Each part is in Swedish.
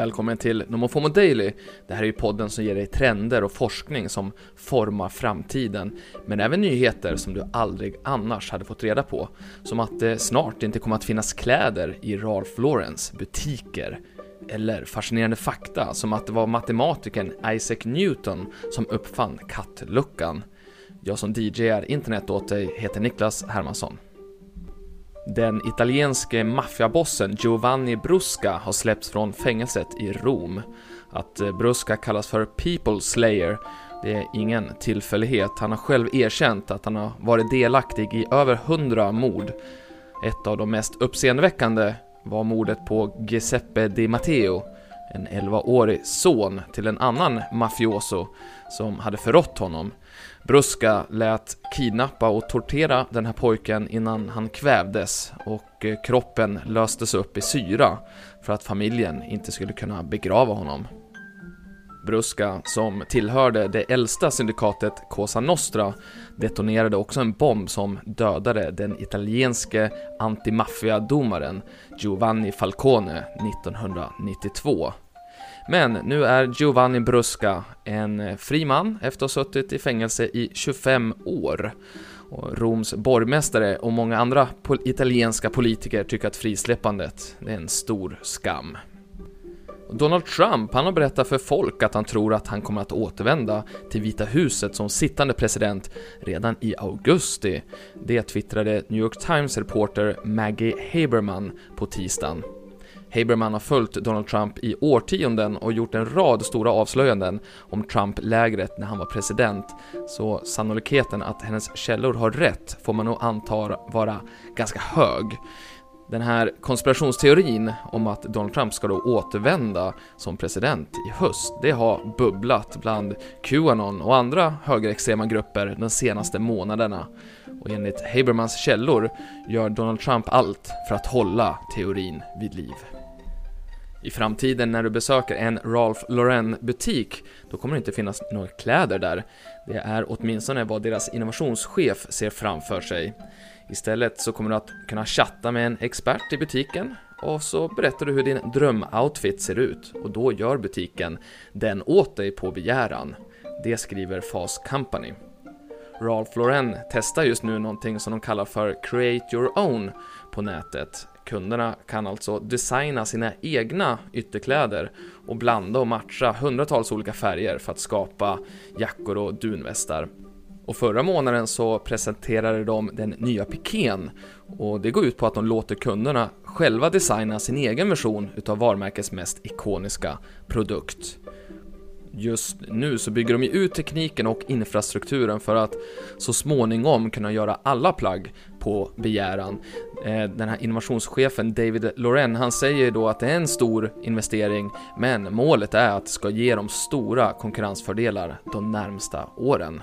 Välkommen till Nomofomo Daily. Det här är ju podden som ger dig trender och forskning som formar framtiden, men även nyheter som du aldrig annars hade fått reda på. Som att det snart inte kommer att finnas kläder i Ralph Laurens butiker. Eller fascinerande fakta som att det var matematikern Isaac Newton som uppfann kattluckan. Jag som DJar internet åt dig heter Niklas Hermansson. Den italienske maffiabossen Giovanni Brusca har släppts från fängelset i Rom. Att eh, Brusca kallas för People Slayer, det är ingen tillfällighet. Han har själv erkänt att han har varit delaktig i över hundra mord. Ett av de mest uppseendeväckande var mordet på Giuseppe Di Matteo, en 11-årig son till en annan mafioso som hade förrått honom. Bruska lät kidnappa och tortera den här pojken innan han kvävdes och eh, kroppen löstes upp i syra för att familjen inte skulle kunna begrava honom. Bruska, som tillhörde det äldsta syndikatet Cosa Nostra, detonerade också en bomb som dödade den italienske antimaffiadomaren Giovanni Falcone 1992. Men nu är Giovanni Brusca en eh, fri man efter att ha suttit i fängelse i 25 år. Och Roms borgmästare och många andra pol italienska politiker tycker att frisläppandet är en stor skam. Donald Trump, han har berättat för folk att han tror att han kommer att återvända till Vita huset som sittande president redan i augusti. Det twittrade New York Times reporter Maggie Haberman på tisdagen. Haberman har följt Donald Trump i årtionden och gjort en rad stora avslöjanden om Trump-lägret när han var president, så sannolikheten att hennes källor har rätt får man nog anta vara ganska hög. Den här konspirationsteorin om att Donald Trump ska då återvända som president i höst, det har bubblat bland Qanon och andra högerextrema grupper de senaste månaderna. Och enligt Habermans källor gör Donald Trump allt för att hålla teorin vid liv. I framtiden när du besöker en Ralph Lauren butik, då kommer det inte finnas några kläder där. Det är åtminstone vad deras innovationschef ser framför sig. Istället så kommer du att kunna chatta med en expert i butiken och så berättar du hur din drömoutfit ser ut och då gör butiken den åt dig på begäran. Det skriver FAS Company. Ralph Lauren testar just nu någonting som de kallar för Create Your Own på nätet. Kunderna kan alltså designa sina egna ytterkläder och blanda och matcha hundratals olika färger för att skapa jackor och dunvästar. Och förra månaden så presenterade de den nya pikén och det går ut på att de låter kunderna själva designa sin egen version utav varumärkets mest ikoniska produkt just nu så bygger de ju ut tekniken och infrastrukturen för att så småningom kunna göra alla plagg på begäran. Eh, den här innovationschefen David Loren, han säger då att det är en stor investering, men målet är att det ska ge dem stora konkurrensfördelar de närmsta åren.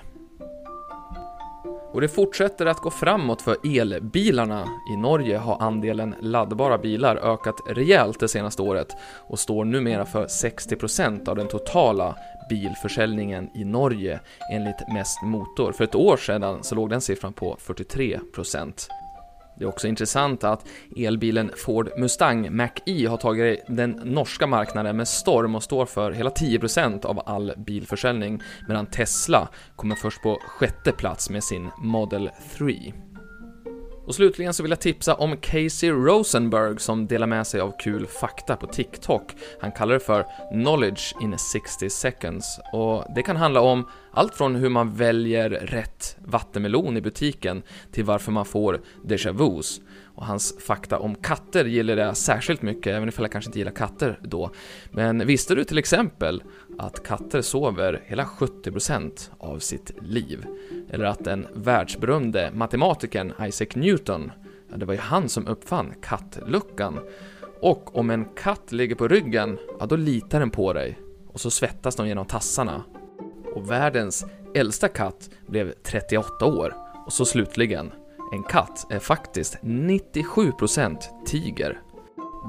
Och det fortsätter att gå framåt för elbilarna. I Norge har andelen laddbara bilar ökat rejält det senaste året och står numera för 60% av den totala bilförsäljningen i Norge enligt Mest Motor. För ett år sedan så låg den siffran på 43%. Det är också intressant att elbilen Ford Mustang Mach-E har tagit den norska marknaden med storm och står för hela 10% av all bilförsäljning, medan Tesla kommer först på sjätte plats med sin Model 3. Och slutligen så vill jag tipsa om Casey Rosenberg som delar med sig av kul fakta på TikTok. Han kallar det för “Knowledge in 60 seconds” och det kan handla om allt från hur man väljer rätt vattenmelon i butiken till varför man får déjà vus. Och hans fakta om katter gillar jag särskilt mycket, även ifall jag kanske inte gillar katter då. Men visste du till exempel att katter sover hela 70% av sitt liv. Eller att den världsberömde matematikern Isaac Newton, ja, det var ju han som uppfann kattluckan. Och om en katt ligger på ryggen, ja då litar den på dig. Och så svettas de genom tassarna. Och världens äldsta katt blev 38 år. Och så slutligen, en katt är faktiskt 97% tiger.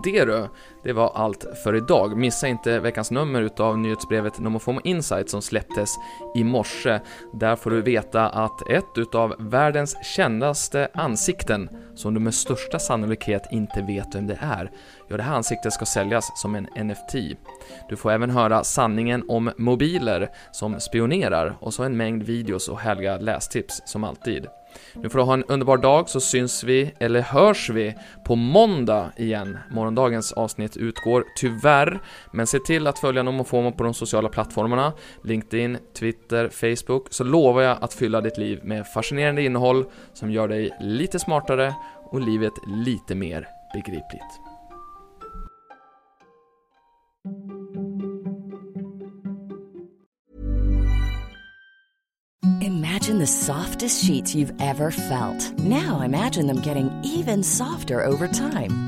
Det du, det var allt för idag. Missa inte veckans nummer utav nyhetsbrevet Nomofomo Insight som släpptes i morse. Där får du veta att ett utav världens kändaste ansikten, som du med största sannolikhet inte vet vem det är, ja det här ansiktet ska säljas som en NFT. Du får även höra sanningen om mobiler som spionerar och så en mängd videos och härliga lästips som alltid. Nu får du ha en underbar dag så syns vi, eller hörs vi, på måndag igen. Morgondagens avsnitt utgår tyvärr, men se till att följa Nomofomo på de sociala plattformarna, LinkedIn, Twitter, Facebook, så lovar jag att fylla ditt liv med fascinerande innehåll som gör dig lite smartare och livet lite mer begripligt. Imagine the softest sheets you've ever felt. Now imagine them getting even softer over time.